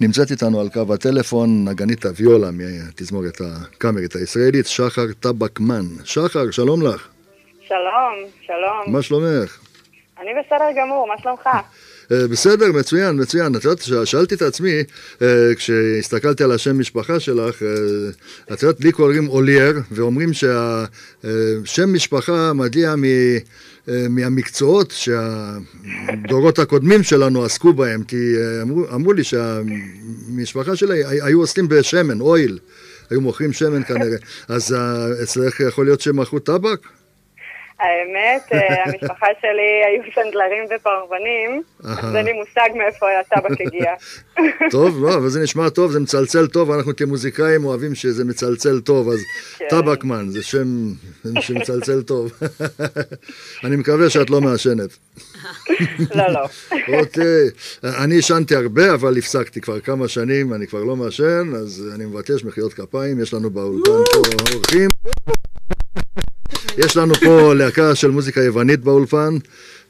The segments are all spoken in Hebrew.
נמצאת איתנו על קו הטלפון נגנית הוויולה מהתזמורת הקאמרית הישראלית, שחר טבקמן. שחר, שלום לך. שלום, שלום. מה שלומך? אני בסדר גמור, מה שלומך? אה, בסדר, מצוין, מצוין. את יודעת, שאלתי את עצמי, אה, כשהסתכלתי על השם משפחה שלך, אה, את יודעת, לי קוראים אולייר, ואומרים שהשם משפחה מגיע. מהמקצועות שהדורות הקודמים שלנו עסקו בהם, כי אמרו, אמרו לי שהמשפחה שלי היו עוסקים בשמן, אויל, היו מוכרים שמן כנראה, אז אצלך יכול להיות שמכרו טבק? האמת, אה, המשפחה שלי היו סנדלרים ופרבנים, אז אין לי מושג מאיפה הטבק הגיע. טוב, לא, אבל זה נשמע טוב, זה מצלצל טוב, אנחנו כמוזיקאים אוהבים שזה מצלצל טוב, אז כן. טבקמן זה שם שמצלצל טוב. אני מקווה שאת לא מעשנת. לא, לא. אוקיי, אני עישנתי הרבה, אבל הפסקתי כבר כמה שנים, אני כבר לא מעשן, אז אני מבקש מחיאות כפיים, יש לנו באולפן פה אורחים. יש לנו פה להקה של מוזיקה יוונית באולפן,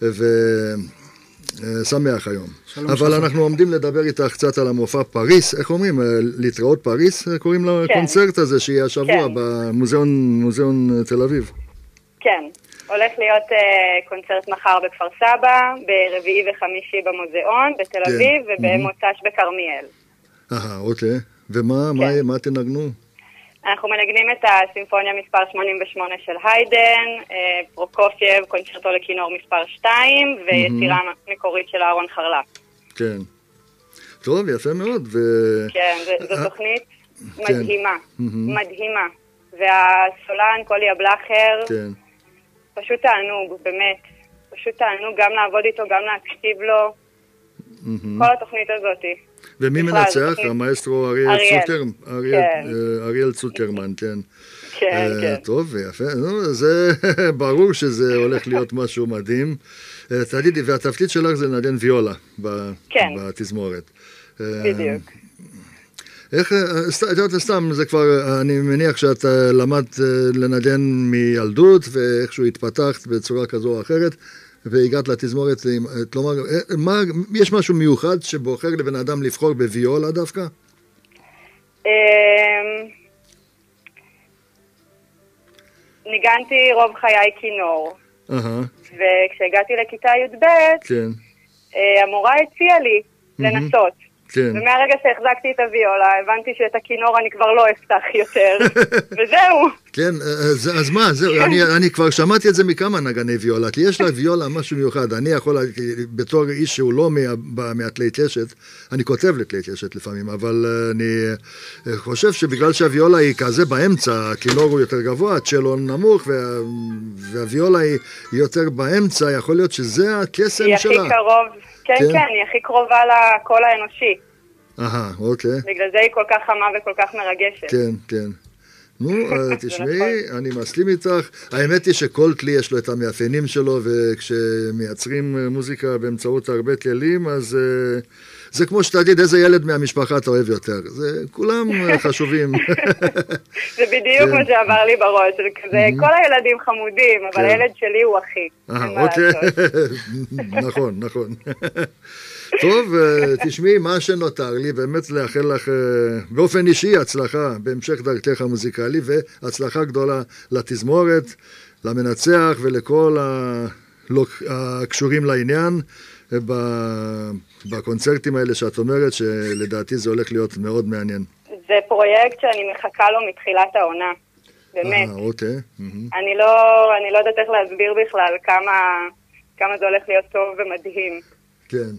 ושמח היום. אבל שלום. אנחנו עומדים לדבר איתך קצת על המופע פריס, איך אומרים? אה, להתראות פריס? אה, קוראים לקונצרט כן. הזה שיהיה השבוע כן. במוזיאון תל אביב. כן. הולך להיות uh, קונצרט מחר בכפר סבא, ברביעי וחמישי במוזיאון בתל כן. אביב, ובמוצ"ש בכרמיאל. אהה, אוקיי. ומה כן. מה, מה תנגנו? אנחנו מנגנים את הסימפוניה מספר 88 של היידן, אה, פרוקופייב, קונצ'רטו לכינור מספר 2, ויצירה mm-hmm. מקורית של אהרון חרל"פ. כן. טוב, יפה מאוד. ו... כן, זו אה, תוכנית כן. מדהימה, mm-hmm. מדהימה. והסולן, קולי אבלאחר, כן. פשוט תענוג, באמת. פשוט תענוג גם לעבוד איתו, גם להקשיב לו. Mm-hmm. כל התוכנית הזאתי. ומי מנצח? המאסטרו אריאל צוקר? כן. אריאל צוקרמן, כן. כן, אה, כן. טוב, יפה. זה ברור שזה הולך להיות משהו מדהים. אה, תגידי, והתפקיד שלך זה לנגן ויולה כן. בתזמורת. אה, בדיוק. איך, את יודעת, סתם, זה כבר, אני מניח שאת למדת לנגן מילדות ואיכשהו התפתחת בצורה כזו או אחרת. והגעת לתזמורת, כלומר, מה, יש משהו מיוחד שבוחר לבן אדם לבחור בוויולה דווקא? אמ, ניגנתי רוב חיי כינור. וכשהגעתי לכיתה י"ב, כן. אה, המורה הציעה לי לנסות. כן. ומהרגע שהחזקתי את הוויולה, הבנתי שאת הכינור אני כבר לא אפתח יותר, וזהו. כן, אז, אז מה, זהו, אני, אני כבר שמעתי את זה מכמה נגני ויולה, כי יש לה ויולה משהו מיוחד. אני יכול, בתור איש שהוא לא מה, מהכלי קשת, אני כותב לכלי קשת לפעמים, אבל אני חושב שבגלל שהוויולה היא כזה באמצע, הכינור הוא יותר גבוה, הצ'לו נמוך, וה, והוויולה היא יותר באמצע, יכול להיות שזה הקסם שלה. היא הכי קרוב. כן, כן, כן, היא הכי קרובה לקול האנושי. אהה, אוקיי. בגלל זה היא כל כך חמה וכל כך מרגשת. כן, כן. נו, אה, תשמעי, נכון. אני מסכים איתך. האמת היא שכל כלי יש לו את המאפיינים שלו, וכשמייצרים אה, מוזיקה באמצעות הרבה כלים, אז uh, זה כמו שתגיד איזה ילד מהמשפחה אתה אוהב יותר. זה כולם חשובים. זה בדיוק מה שעבר לי בראש. זה כזה, כל הילדים חמודים, אבל כן. הילד שלי הוא אחי. אה, אוקיי. נכון, נכון. טוב, אה, תשמעי, מה שנותר לי, באמת לאחל לך אה, באופן אישי הצלחה בהמשך דרכך המוזיקלי והצלחה גדולה לתזמורת, למנצח ולכל הקשורים לעניין בקונצרטים האלה שאת אומרת, שלדעתי זה הולך להיות מאוד מעניין. זה פרויקט שאני מחכה לו מתחילת העונה, באמת. אה, אוקיי. אני לא, אני לא יודעת איך להסביר בכלל כמה, כמה זה הולך להיות טוב ומדהים. כן.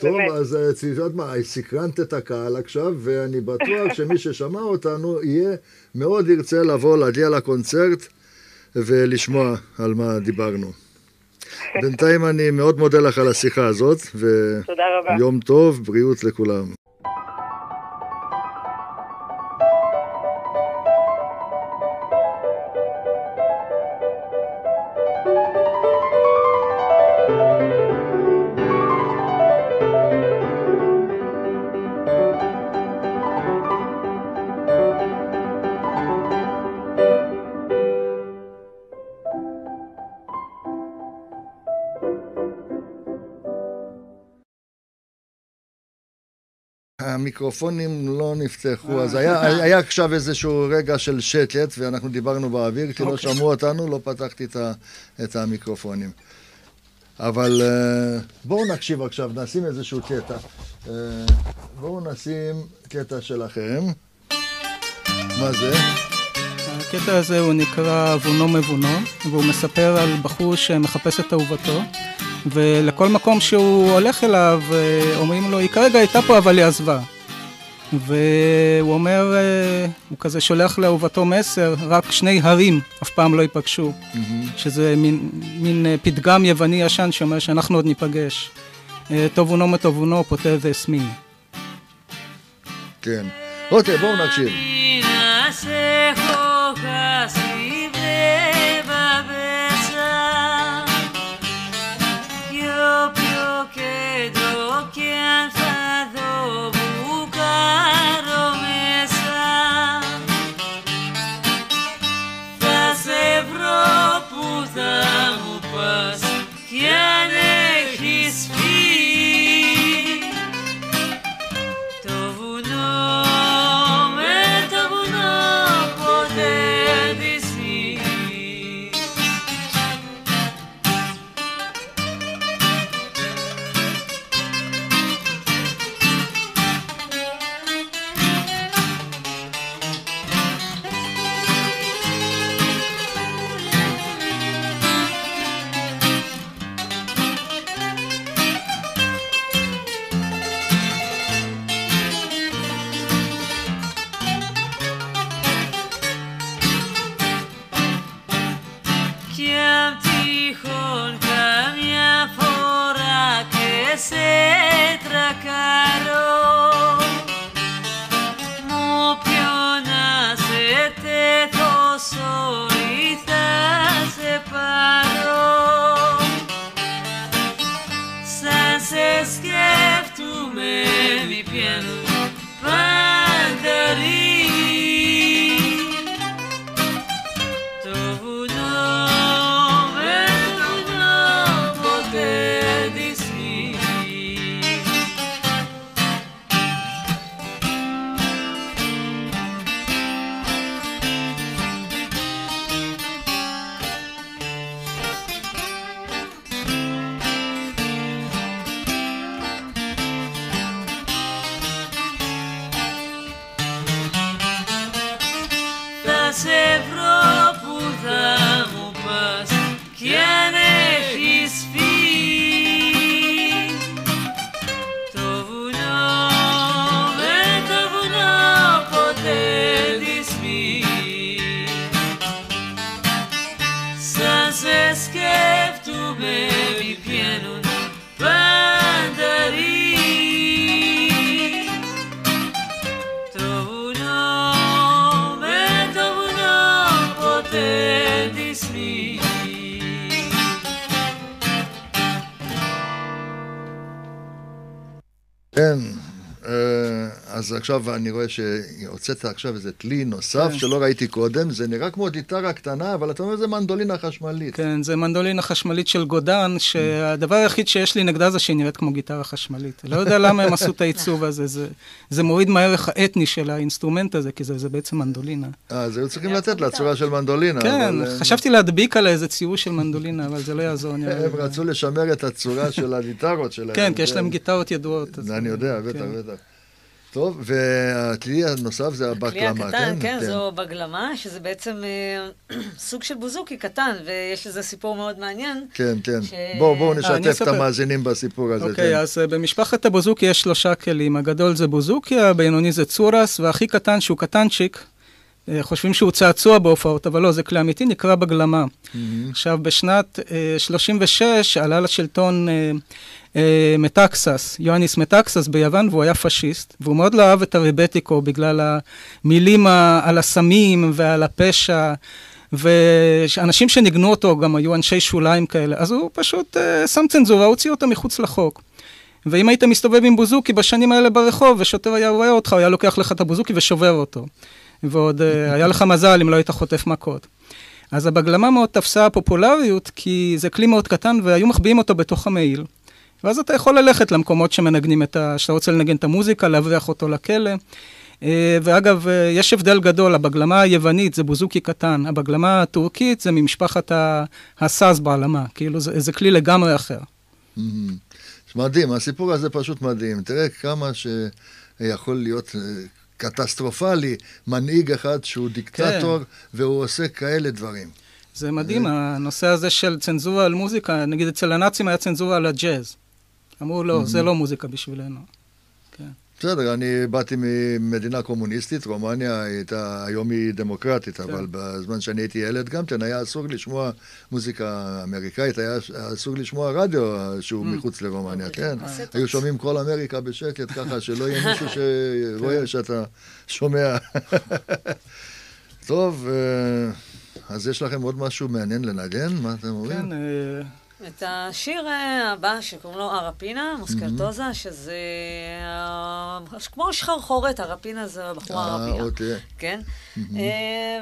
טוב, אז אה, את יודעת מה, סקרנת את הקהל עכשיו, ואני בטוח שמי ששמע אותנו יהיה מאוד ירצה לבוא, להגיע לקונצרט ולשמוע על מה דיברנו. בינתיים אני מאוד מודה לך על השיחה הזאת, ויום טוב, בריאות לכולם. המיקרופונים לא נפתחו, אז היה, היה עכשיו איזשהו רגע של שקט ואנחנו דיברנו באוויר, כי. לא אוקיי. שמעו אותנו, לא פתחתי את, ה, את המיקרופונים. אבל בואו נקשיב עכשיו, נשים איזשהו קטע. בואו נשים קטע שלכם. מה זה? הקטע הזה הוא נקרא אבונו מבונו, והוא מספר על בחור שמחפש את אהובתו, ולכל מקום שהוא הולך אליו, אה, אומרים לו, היא כרגע הייתה פה אבל היא עזבה. והוא אומר, אה, הוא כזה שולח לאהובתו מסר, רק שני הרים אף פעם לא ייפגשו, mm-hmm. שזה מין, מין אה, פתגם יווני ישן שאומר שאנחנו עוד ניפגש. טובונו מטובונו פוטר זה סמי. כן. אוקיי, בואו נקשיב. עכשיו אני רואה שהוצאת עכשיו איזה כלי נוסף כן. שלא ראיתי קודם, זה נראה כמו גיטרה קטנה, אבל אתה אומר זה מנדולינה חשמלית. כן, זה מנדולינה חשמלית של גודן, שהדבר היחיד שיש לי נגדה זה שהיא נראית כמו גיטרה חשמלית. לא יודע למה הם עשו את העיצוב הזה, זה, זה מוריד מהערך האתני של האינסטרומנט הזה, כי זה, זה בעצם מנדולינה. אה, אז היו צריכים לתת לה צורה של מנדולינה. כן, אבל... אה, חשבתי להדביק עליה איזה ציור של מנדולינה, אבל זה לא יעזור. הם רצו לשמר את הצורה של הגיטרות שלהם. כן, כי יש להם גיטרות ידועות. אני יודע, בטח, כן. בטח. טוב, והכלי הנוסף זה הבקלמה, כן? הכלי הקטן, כן, כן, זו בגלמה, שזה בעצם אה, סוג של בוזוקי קטן, ויש לזה סיפור מאוד מעניין. כן, כן. ש... בואו בוא נשתף את המאזינים בסיפור הזה. אוקיי, כן. אז uh, במשפחת הבוזוקי יש שלושה כלים. הגדול זה בוזוקי, הבינוני זה צורס, והכי קטן, שהוא קטנצ'יק, uh, חושבים שהוא צעצוע בהופעות, אבל לא, זה כלי אמיתי, נקרא בגלמה. Mm-hmm. עכשיו, בשנת uh, 36 עלה לשלטון... אה, מטקסס, יואניס מטקסס ביוון, והוא היה פשיסט, והוא מאוד לא אהב את הריבטיקו בגלל המילים על הסמים ועל הפשע. ואנשים שניגנו אותו גם היו אנשי שוליים כאלה, אז הוא פשוט uh, שם צנזורה, הוציא אותה מחוץ לחוק. ואם היית מסתובב עם בוזוקי בשנים האלה ברחוב, ושוטר היה רואה אותך, הוא היה לוקח לך את הבוזוקי ושובר אותו. ועוד uh, היה לך מזל אם לא היית חוטף מכות. אז הבגלמה מאוד תפסה פופולריות, כי זה כלי מאוד קטן, והיו מחביאים אותו בתוך המעיל. ואז אתה יכול ללכת למקומות שמנגנים את ה... שאתה רוצה לנגן את המוזיקה, להבריח אותו לכלא. אה, ואגב, אה, יש הבדל גדול, הבגלמה היוונית זה בוזוקי קטן, הבגלמה הטורקית זה ממשפחת הסאז בעלמה, כאילו זה, זה כלי לגמרי אחר. Mm-hmm. מדהים, הסיפור הזה פשוט מדהים. תראה כמה שיכול להיות אה, קטסטרופלי, מנהיג אחד שהוא דיקטטור, כן. והוא עושה כאלה דברים. זה מדהים, הנושא הזה של צנזורה על מוזיקה, נגיד אצל הנאצים היה צנזורה על הג'אז. אמרו, לא, זה לא מוזיקה בשבילנו. בסדר, אני באתי ממדינה קומוניסטית, רומניה הייתה, היום היא דמוקרטית, כן. אבל בזמן שאני הייתי ילד גם כן היה אסור לשמוע מוזיקה אמריקאית, היה אסור לשמוע רדיו שהוא mm. מחוץ לרומניה, אוקיי. כן? היו שומעים כל אמריקה בשקט ככה, שלא יהיה מישהו שרואה כן. שאתה שומע. טוב, אה, אז יש לכם עוד משהו מעניין לנגן? מה אתם אומרים? כן, אה, את השיר אה, הבא שקוראים לו ארפינה, מוסקרטוזה, שזה אה, כמו שחרחורת, ארפינה זה בחורה ערבייה. אה, אוקיי. כן?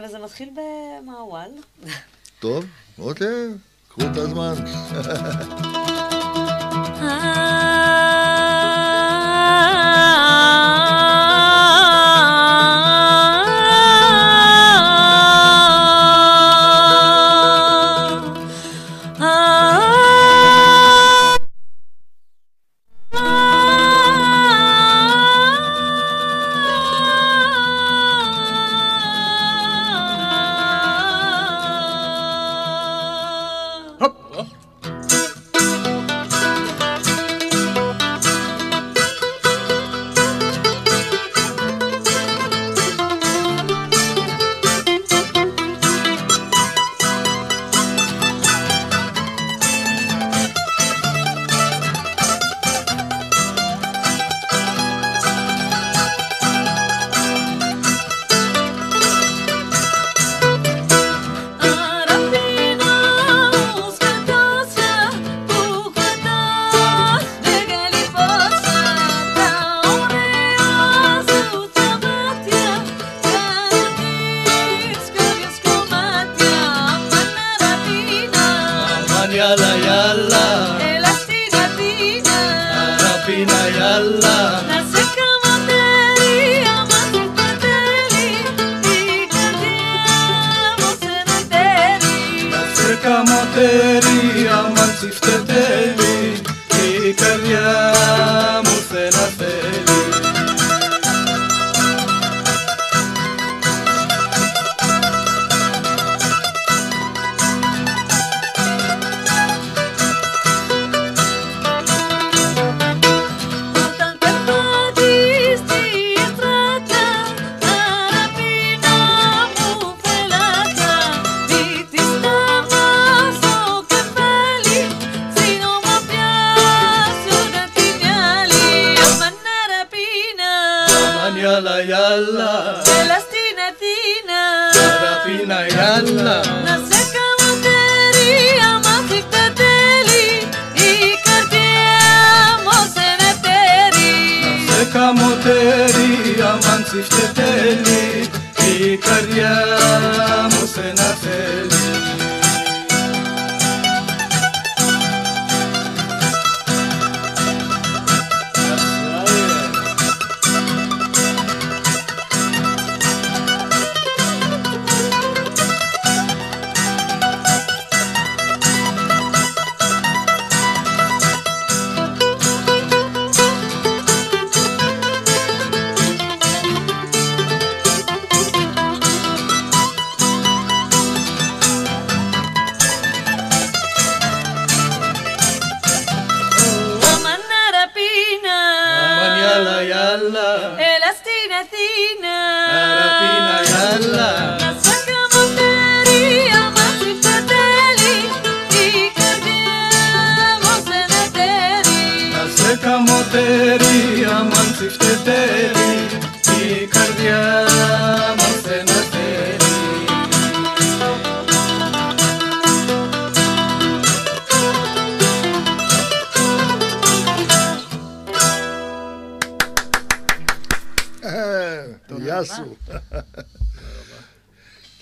וזה מתחיל במעוול. טוב, אוקיי, קחו את הזמן.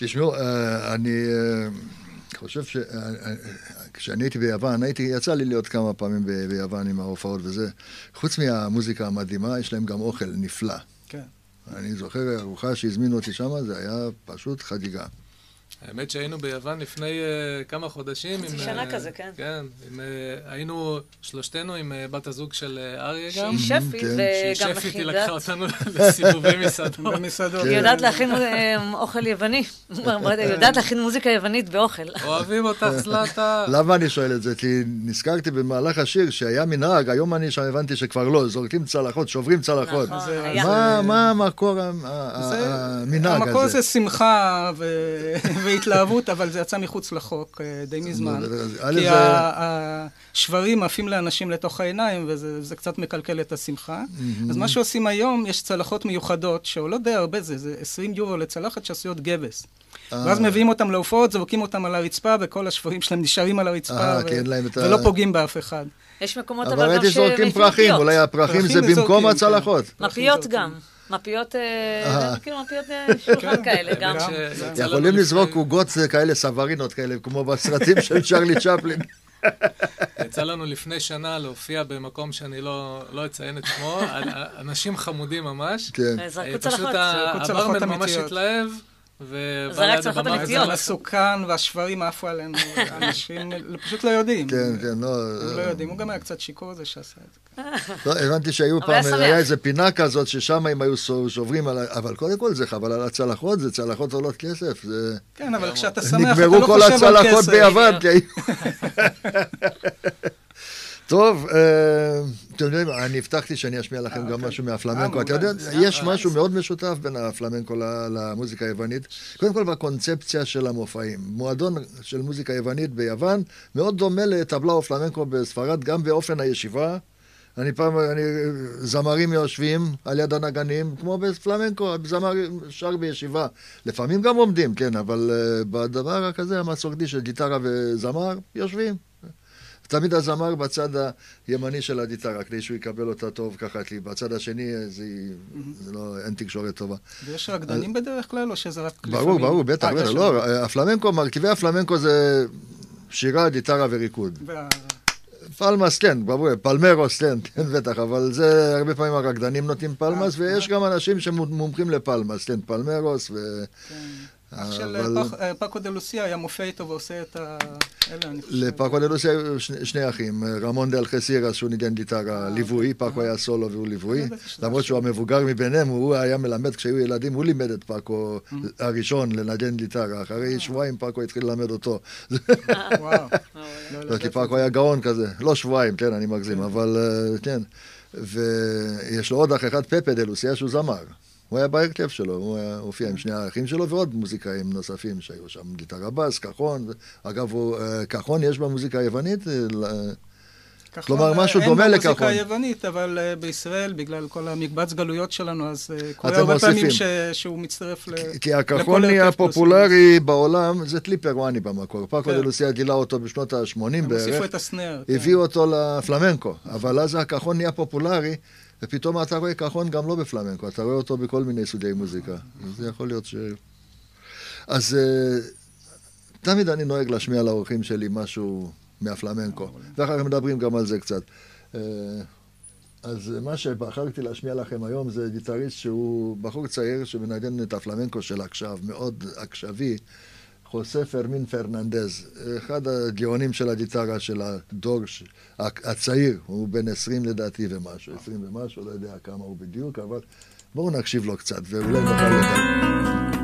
תשמעו, אה, אני... אה, חושב שכשאני הייתי ביוון, הייתי, יצא לי להיות כמה פעמים ב, ביוון עם ההופעות וזה. חוץ מהמוזיקה המדהימה, יש להם גם אוכל נפלא. כן. אני זוכר ארוחה שהזמינו אותי שם, זה היה פשוט חגיגה. האמת שהיינו ביוון לפני uh, כמה חודשים. חצי שנה uh, כזה, כן. כן, עם, uh, היינו שלושתנו עם uh, בת הזוג של uh, אריה גם. שהיא שפית כן. וגם מכינת. שהיא שפית, היא לקחה אותנו לסיבובי מסעדות. במסעדות. היא יודעת להכין אוכל יווני. היא יודעת להכין מוזיקה יוונית באוכל. אוהבים אותך, זלטה. למה אני שואל את זה? כי נזכרתי במהלך השיר שהיה מנהג, היום אני שם הבנתי שכבר לא, זורקים צלחות, שוברים צלחות. נכון, מה המקור המנהג הזה? המקור זה שמחה והתלהבות, אבל זה יצא מחוץ לחוק אה, די מזמן. כי השברים עפים לאנשים לתוך העיניים, וזה קצת מקלקל את השמחה. אז מה שעושים היום, יש צלחות מיוחדות, שעולות די הרבה, זה 20 יורו לצלחת שעשויות גבס. אה. ואז מביאים אותם להופעות, זורקים אותם על הרצפה, וכל השברים שלהם נשארים על הרצפה, אה, ולא פוגעים באף אחד. יש מקומות אבל גם ש... אבל ראיתי זורקים פרחים, אולי הפרחים זה במקום הצלחות. מפיות גם. מפיות, אה, אה. כאילו מפיות אה, שולחן כאלה, גם. יכולים לזרוק עוגות כאלה, סברינות כאלה, כמו בסרטים של צ'רלי צ'פלין. יצא לנו לפני שנה להופיע במקום שאני לא, לא אציין את שמו, אנשים חמודים ממש. כן. זרקו צלחות. פשוט הברמן ממש התלהב. זרק צלחות אמיתיות. המסוכן והשברים עפו עלינו, אנשים פשוט לא יודעים. כן, כן, לא... הם לא יודעים, הוא גם היה קצת שיכור זה שעשה את זה. לא, הבנתי שהיו פעם, היה איזה פינה כזאת ששם הם היו שוברים על... אבל קודם כל זה חבל על הצלחות, זה צלחות עולות כסף. כן, אבל כשאתה שמח, אתה לא חושב על כסף. נגמרו כל הצלחות ביוון. טוב, אה, אתם יודעים, אני הבטחתי שאני אשמיע לכם גם אוקיי. משהו מהפלמנקו. אתה יודע, יש משהו מאוד משותף בין הפלמנקו למוזיקה היוונית. קודם כל בקונספציה של המופעים. מועדון של מוזיקה יוונית ביוון מאוד דומה לטבלה או פלמנקו בספרד, גם באופן הישיבה. אני פעם, אני, זמרים יושבים על יד הנגנים, כמו בפלמנקו, זמר שר בישיבה. לפעמים גם עומדים, כן, אבל uh, בדבר הכזה המסורתי של גיטרה וזמר, יושבים. תמיד הזמר בצד הימני של הגיטרה, כדי שהוא יקבל אותה טוב ככה, כי בצד השני זה, זה לא, אין תקשורת טובה. ויש רקדנים בדרך כלל, או שזה רק ברור, לפעמים? ברור, בטח, אה, בטח. לא, הפלמנקו, מרכיבי הפלמנקו זה שירה, גיטרה וריקוד. palmas, כן, ברור, palmeros, כן, כן, בטח, אבל זה הרבה פעמים הרקדנים נותנים palmas, אה, ויש אה. גם אנשים שמומחים ל palmas, כן, palmeros ו... אח של אה, פאקו דה לוסיה היה מופיע איתו ועושה את ה... לפאקו דה לוסיה היו שני אחים, רמון דה אלחסירס שהוא ניגן גיטרה אה, ליווי, אוקיי. פאקו היה סולו והוא ליווי, למרות שהוא המבוגר מביניהם, הוא היה מלמד כשהיו ילדים, הוא לימד את פאקו הראשון לנגן גיטרה, אחרי אה. שבועיים פאקו התחיל ללמד אותו. וואו. לא, כי פאקו היה גאון כזה, לא שבועיים, כן, אני מגזים, כן. אבל כן. ויש לו עוד אח אחד, פפה דה לוסיה, שהוא זמר. הוא היה בהרכב שלו, הוא הופיע עם שני האחים שלו ועוד מוזיקאים נוספים שהיו שם, גיטרה בס, כחון, אגב, אה, כחון יש במוזיקה היוונית? אה, כלומר, משהו דומה לכחון. אין במוזיקה היוונית, אבל בישראל, בגלל כל המקבץ גלויות שלנו, אז קורה הרבה פעמים ש... שהוא מצטרף לכל כי הכחון נהיה פופולרי בעולם, זה טלי פרואני במקור. פאקו דה לוסיה גילה אותו בשנות ה-80 בערך. הם הוסיפו את הסנר. הביאו אותו לפלמנקו, אבל אז הכחון נהיה פופולרי. ופתאום אתה רואה כחון גם לא בפלמנקו, אתה רואה אותו בכל מיני סוגי מוזיקה. זה יכול להיות ש... אז uh, תמיד אני נוהג להשמיע לאורחים שלי משהו מהפלמנקו, ואחר כך מדברים גם על זה קצת. Uh, אז מה שבחרתי להשמיע לכם היום זה גיטריסט שהוא בחור צעיר שמנגן את הפלמנקו של עכשיו, מאוד עכשווי. חוסה פרמין פרננדז, אחד הגאונים של הגיטרה של הדור הצעיר, הוא בן 20 לדעתי ומשהו, 20 ומשהו, לא יודע כמה הוא בדיוק, אבל בואו נקשיב לו קצת ואולי נוכל לדעת.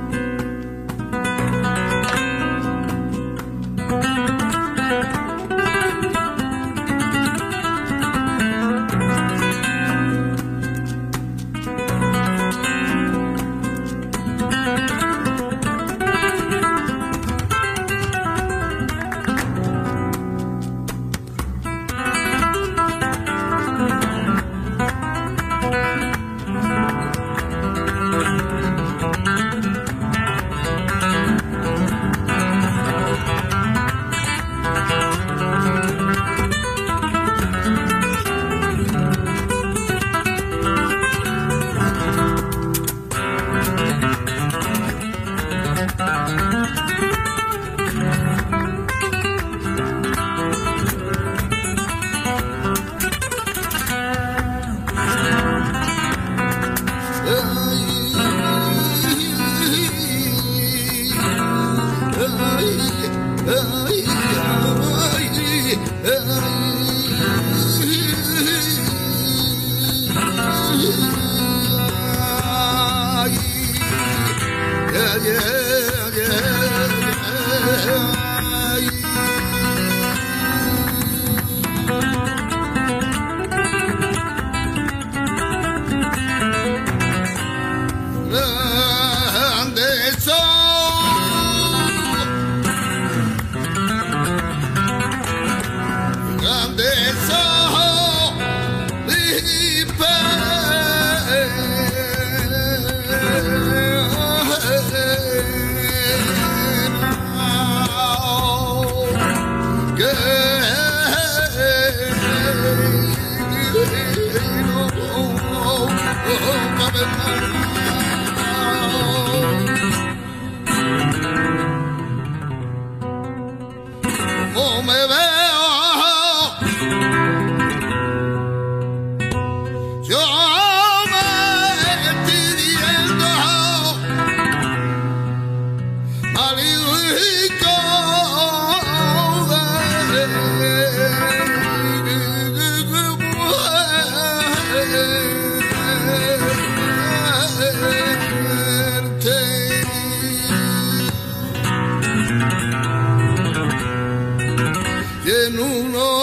Y en uno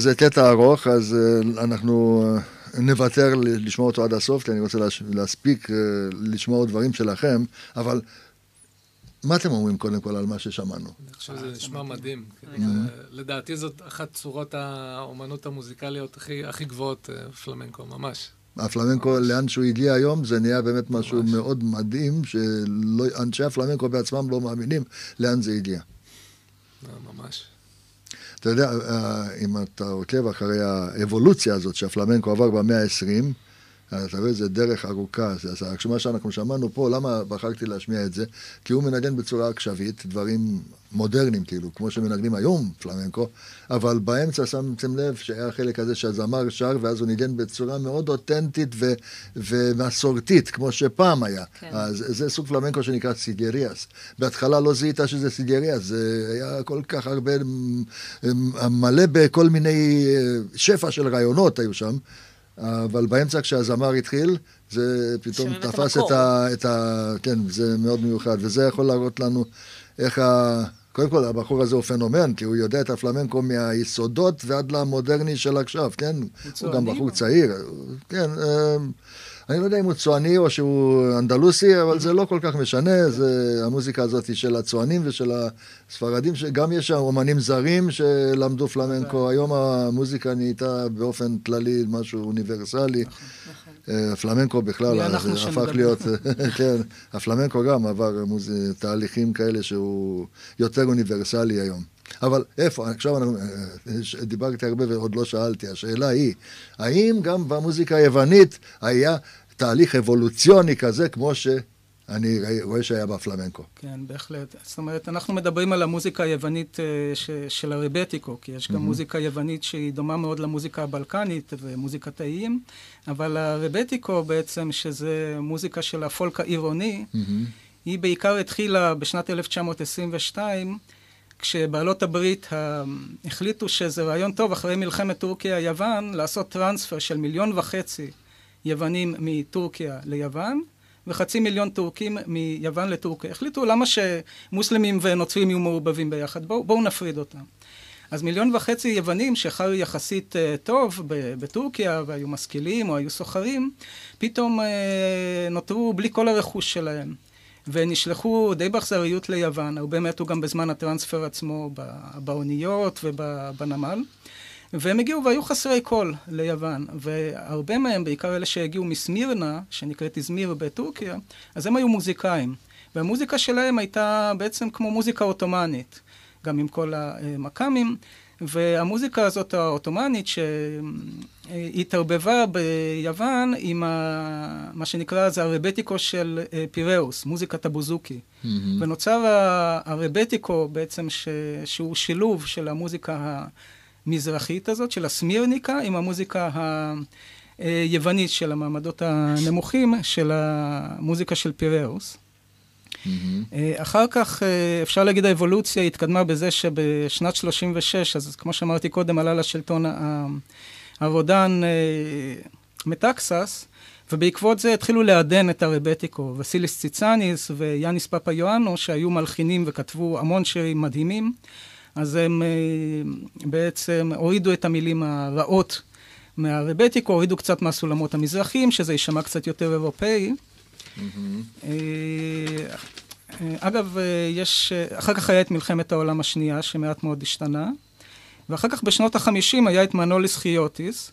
זה קטע ארוך, אז אה, אנחנו אה, נוותר לשמוע אותו עד הסוף, כי אני רוצה להספיק אה, לשמוע דברים שלכם, אבל מה אתם אומרים קודם כל על מה ששמענו? אני חושב שזה נשמע מדהים. לדעתי זאת אחת צורות האומנות המוזיקליות הכי גבוהות, פלמנקו, ממש. הפלמנקו, לאן שהוא הגיע היום, זה נהיה באמת משהו מאוד מדהים, שאנשי הפלמנקו בעצמם לא מאמינים לאן זה הגיע. ממש. אתה יודע, אה, אם אתה עוקב אחרי האבולוציה הזאת שהפלמנקו עבר במאה ה-20, אתה רואה, זה דרך ארוכה. מה שאנחנו שמענו פה, למה בחרתי להשמיע את זה? כי הוא מנגן בצורה עכשווית, דברים מודרניים כאילו, כמו שמנגנים היום פלמנקו, אבל באמצע שמתם לב שהיה החלק הזה שהזמר שר, ואז הוא ניגן בצורה מאוד אותנטית ו- ומסורתית, כמו שפעם היה. כן. אז זה סוג פלמנקו שנקרא סיגריאס. בהתחלה לא זיהית שזה סיגריאס, זה היה כל כך הרבה, מלא בכל מיני אה, שפע של רעיונות היו שם. אבל באמצע כשהזמר התחיל, זה פתאום תפס את ה, את ה... כן, זה מאוד מיוחד, וזה יכול להראות לנו איך ה... קודם כל, הבחור הזה הוא פנומן, כי הוא יודע את הפלמנקו מהיסודות ועד למודרני של עכשיו, כן? הוא, הוא גם בחור צעיר, כן. אני לא יודע אם הוא צועני או שהוא אנדלוסי, אבל זה לא כל כך משנה, זה, המוזיקה הזאת היא של הצוענים ושל הספרדים, שגם יש אומנים זרים שלמדו פלמנקו, היום המוזיקה נהייתה באופן כללי משהו אוניברסלי. נכון, נכון. אה, הפלמנקו בכלל הפך להיות, כן, הפלמנקו גם עבר תהליכים כאלה שהוא יותר אוניברסלי היום. אבל איפה, עכשיו אנחנו, אה, דיברתי הרבה ועוד לא שאלתי, השאלה היא, האם גם במוזיקה היוונית היה תהליך אבולוציוני כזה, כמו אני רואה שהיה בפלמנקו. כן, בהחלט. זאת אומרת, אנחנו מדברים על המוזיקה היוונית ש, של הרבטיקו, כי יש גם mm-hmm. מוזיקה יוונית שהיא דומה מאוד למוזיקה הבלקנית ומוזיקת האיים, אבל הרבטיקו בעצם, שזה מוזיקה של הפולק העירוני, mm-hmm. היא בעיקר התחילה בשנת 1922, כשבעלות הברית החליטו שזה רעיון טוב אחרי מלחמת טורקיה-יוון, לעשות טרנספר של מיליון וחצי יוונים מטורקיה ליוון, וחצי מיליון טורקים מיוון לטורקיה. החליטו למה שמוסלמים ונוצרים יהיו מעורבבים ביחד, בואו בוא נפריד אותם. אז מיליון וחצי יוונים שחיו יחסית uh, טוב בטורקיה והיו משכילים או היו סוחרים, פתאום uh, נותרו בלי כל הרכוש שלהם. ונשלחו די באכזריות ליוון, הרבה מתו גם בזמן הטרנספר עצמו באוניות ובנמל. והם הגיעו והיו חסרי כל ליוון, והרבה מהם, בעיקר אלה שהגיעו מסמירנה, שנקראת איזמיר בטורקיה, אז הם היו מוזיקאים. והמוזיקה שלהם הייתה בעצם כמו מוזיקה עות'מאנית, גם עם כל המכ"מים. והמוזיקה הזאת העות'מאנית שהתערבבה ביוון עם ה... מה שנקרא אז הרבטיקו של אה, פיראוס, מוזיקת הבוזוקי. Mm-hmm. ונוצר הרבטיקו בעצם ש... שהוא שילוב של המוזיקה המזרחית הזאת, של הסמירניקה, עם המוזיקה היוונית של המעמדות הנמוכים, של המוזיקה של פיראוס. Mm-hmm. אחר כך אה, אפשר להגיד האבולוציה התקדמה בזה שבשנת 36, אז כמו שאמרתי קודם, עלה לשלטון הרודן אה, מטקסס, ובעקבות זה התחילו לעדן את הרבטיקו, וסיליס ציצניס ויאניס פאפה יואנו, שהיו מלחינים וכתבו המון שירים מדהימים, אז הם בעצם הורידו את המילים הרעות מהרבטיקו, הורידו קצת מהסולמות המזרחיים, שזה יישמע קצת יותר אירופאי. Mm-hmm. אגב, אה, יש, אחר כך היה את מלחמת העולם השנייה, שמעט מאוד השתנה, ואחר כך בשנות החמישים היה את מנוליס חיוטיס,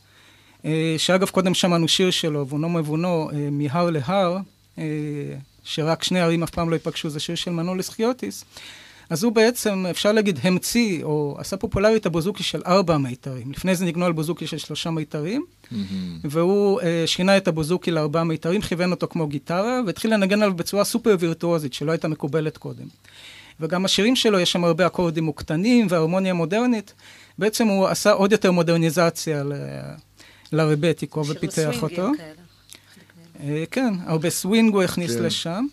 שאגב, קודם שמענו שיר שלו, וונו מבונו, מהר להר, שרק שני ערים אף פעם לא ייפגשו, זה שיר של מנוליס חיוטיס. אז הוא בעצם, אפשר להגיד, המציא, או עשה פופולרית הבוזוקי של ארבע מיתרים. לפני זה ניגנו על בוזוקי של שלושה מיתרים, mm-hmm. והוא uh, שינה את הבוזוקי לארבעה מיתרים, כיוון אותו כמו גיטרה, והתחיל לנגן עליו בצורה סופר וירטואוזית, שלא הייתה מקובלת קודם. וגם השירים שלו, יש שם הרבה אקורדים מוקטנים והרמוניה מודרנית. בעצם הוא עשה עוד יותר מודרניזציה ל... לרבטיקו ופיתח אותו. כאלה. אה, כן, הרבה סווינג הוא הכניס כן. לשם.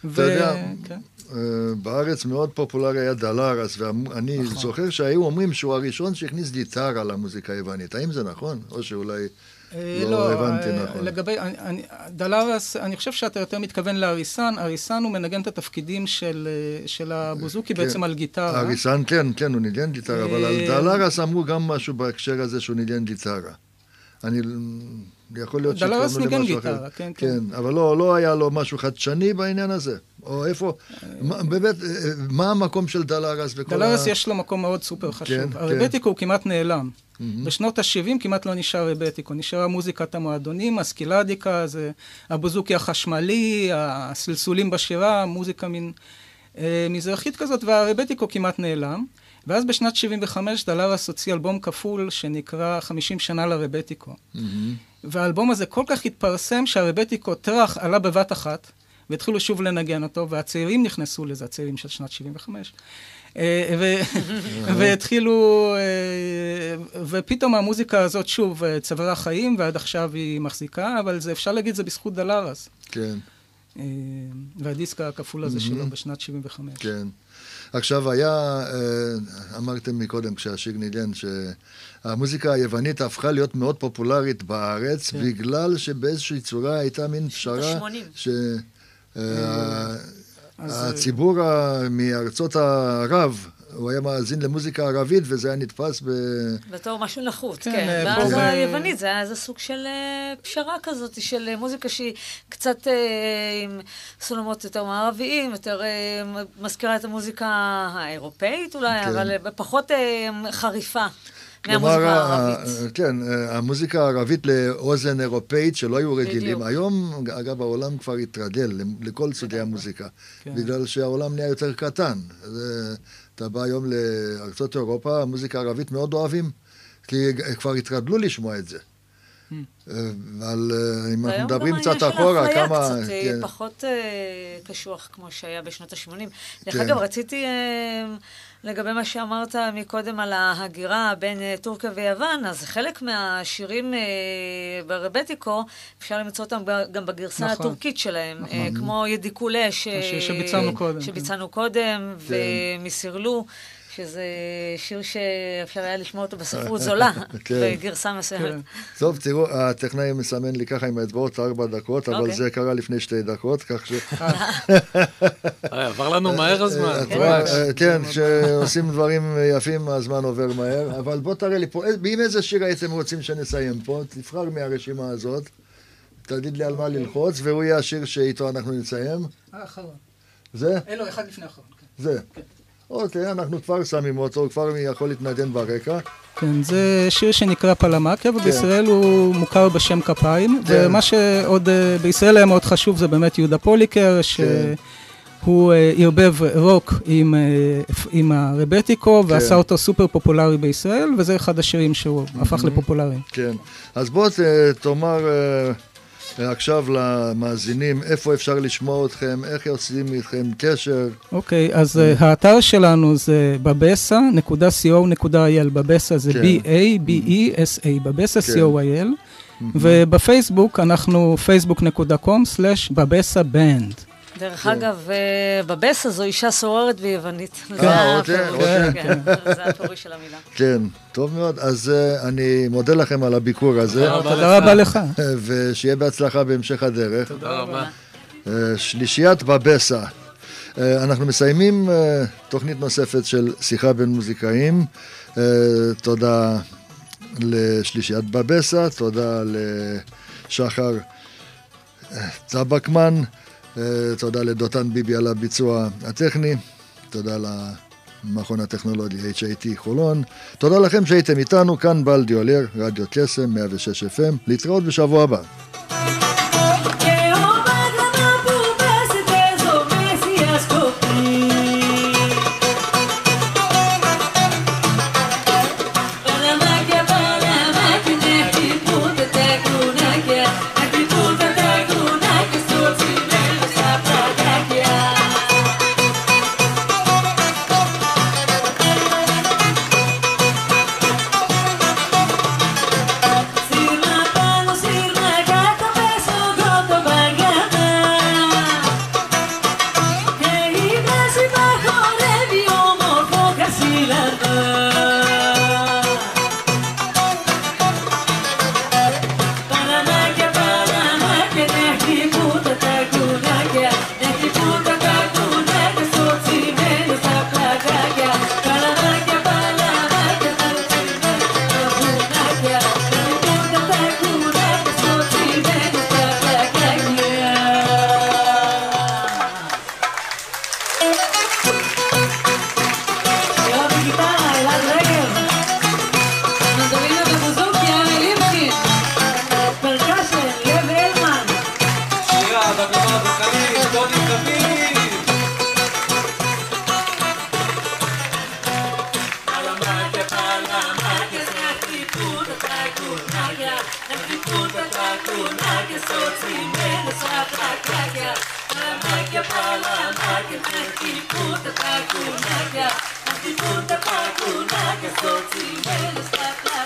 אתה ו... יודע, כן. אה, בארץ מאוד פופולרי היה דלרס, ואני נכון. זוכר שהיו אומרים שהוא הראשון שהכניס גיטרה למוזיקה היוונית. האם זה נכון? או שאולי... אה, לא, לא הבנתי אה, נכון. לגבי, אני, דלרס, אני חושב שאתה יותר מתכוון לאריס סן. אריס סן הוא מנגן את התפקידים של, של הבוזוקי כן, בעצם על גיטרה. אריס סן כן, כן, הוא ניגן גיטרה, אבל על דלרס אמרו גם משהו בהקשר הזה שהוא ניגן גיטרה. אני יכול להיות שהתכוונו למשהו אחר. דלרס ניגן גיטרה, כן, כן. כן, אבל לא, לא היה לו משהו חדשני בעניין הזה. או איפה, באמת, מה המקום של דלרס וכל ה... דלרס יש לו מקום מאוד סופר חשוב. כן, הרבטיקו כן. הוא כמעט נעלם. Mm-hmm. בשנות ה-70 כמעט לא נשאר רבטיקו, נשארה מוזיקת המועדונים, הסקילדיקה, זה הבוזוקי החשמלי, הסלסולים בשירה, מוזיקה מין אה, מזרחית כזאת, והרבטיקו כמעט נעלם. ואז בשנת 75 דלרס הוציא אלבום כפול שנקרא 50 שנה לרבטיקו. Mm-hmm. והאלבום הזה כל כך התפרסם שהרבטיקו טראח עלה בבת אחת. והתחילו שוב לנגן אותו, והצעירים נכנסו לזה, הצעירים של שנת 75. אה, והתחילו, אה, ופתאום המוזיקה הזאת שוב אה, צברה חיים, ועד עכשיו היא מחזיקה, אבל זה, אפשר להגיד, זה בזכות דלרס. כן. והדיסק הכפול הזה שלו בשנת 75. כן. עכשיו היה, אמרתם מקודם כשהשיג ניגן, שהמוזיקה היוונית הפכה להיות מאוד פופולרית בארץ, כן. בגלל שבאיזושהי צורה הייתה מין פשרה, ש... אה, הציבור מארצות ערב, הוא היה מאזין למוזיקה ערבית, וזה היה נתפס ב... בתור משהו נחות, כן. כן. אה, ואז היוונית, זה היה איזה סוג של אה, פשרה כזאת, של מוזיקה שהיא קצת עם סולמות יותר מערביים, יותר מזכירה את המוזיקה האירופאית אולי, כן. אבל פחות חריפה. הערבית. כן, המוזיקה הערבית לאוזן אירופאית שלא היו רגילים. היום, אגב, העולם כבר התרגל לכל סוגי המוזיקה, כן. בגלל שהעולם נהיה יותר קטן. אתה בא היום לארצות אירופה, המוזיקה הערבית מאוד אוהבים, כי כבר התרגלו לשמוע את זה. אבל אם אנחנו מדברים קצת אחורה, כמה... והיום גם יש קצת כן. פחות קשוח כמו שהיה בשנות ה-80. דרך כן. אגב, רציתי... לגבי מה שאמרת מקודם על ההגירה בין uh, טורקיה ויוון, אז חלק מהשירים uh, ברבטיקו, אפשר למצוא אותם גם בגרסה נכון, הטורקית שלהם, נכון. uh, כמו ידיקולה, ש... שביצענו קודם. שביצענו כן. קודם, כן. ומסירלו. שזה שיר שאפשר היה לשמוע אותו בספרות זולה, כן. בגרסה מסוימת. כן. טוב, תראו, הטכנאי מסמן לי ככה עם האצבעות ארבע דקות, אבל אוקיי. זה קרה לפני שתי דקות, כך ש... עבר לנו מהר הזמן. כן, כשעושים דברים יפים, הזמן עובר מהר, אבל בוא תראה לי פה, עם איזה שיר הייתם רוצים שנסיים פה? תבחר מהרשימה הזאת. תגיד לי על מה ללחוץ, והוא יהיה השיר שאיתו אנחנו נסיים. האחרון. זה? אה, לא, אחד לפני האחרון. זה. אוקיי, אנחנו כבר שמים אותו, הוא כבר יכול להתנדן ברקע. כן, זה שיר שנקרא פלמקיה, ובישראל כן. הוא מוכר בשם כפיים. כן. ומה שעוד אה, בישראל היה מאוד חשוב זה באמת יהודה פוליקר, שהוא כן. ערבב רוק עם, אה, עם הרבטיקו, כן. ועשה אותו סופר פופולרי בישראל, וזה אחד השירים שהוא הפך לפופולרי. כן, אז בוא תאמר... עכשיו למאזינים, איפה אפשר לשמוע אתכם, איך יוצאים איתכם קשר. אוקיי, okay, אז uh, האתר שלנו זה בבסה.co.il, בבסה זה כן. B-A-B-E-S-A, בבסה כן. co.il, ובפייסבוק אנחנו facebook.com/בבסה בנד. דרך כן. אגב, אה, בבסה זו אישה סוררת ביוונית. כן, כן, כן. זה הפירוש של המילה. כן, טוב מאוד. אז אה, אני מודה לכם על הביקור הזה. תודה רבה לך. ושיהיה בהצלחה בהמשך הדרך. תודה רבה. אה, שלישיית בבסה. אנחנו מסיימים תוכנית נוספת של שיחה בין מוזיקאים. תודה לשלישיית בבסה, תודה לשחר צבקמן. תודה לדותן ביבי על הביצוע הטכני, תודה למכון הטכנולוגי HIT חולון, תודה לכם שהייתם איתנו, כאן בלדי עולר, רדיו קסם, 106 FM, להתראות בשבוע הבא. Κοτσιμένο σαν τα κράκια Παλαμάκια, παλαμάκια Να χτυπούν τα τακουνάκια Να χτυπούν τα τακουνάκια Στο τσιμένο στα τα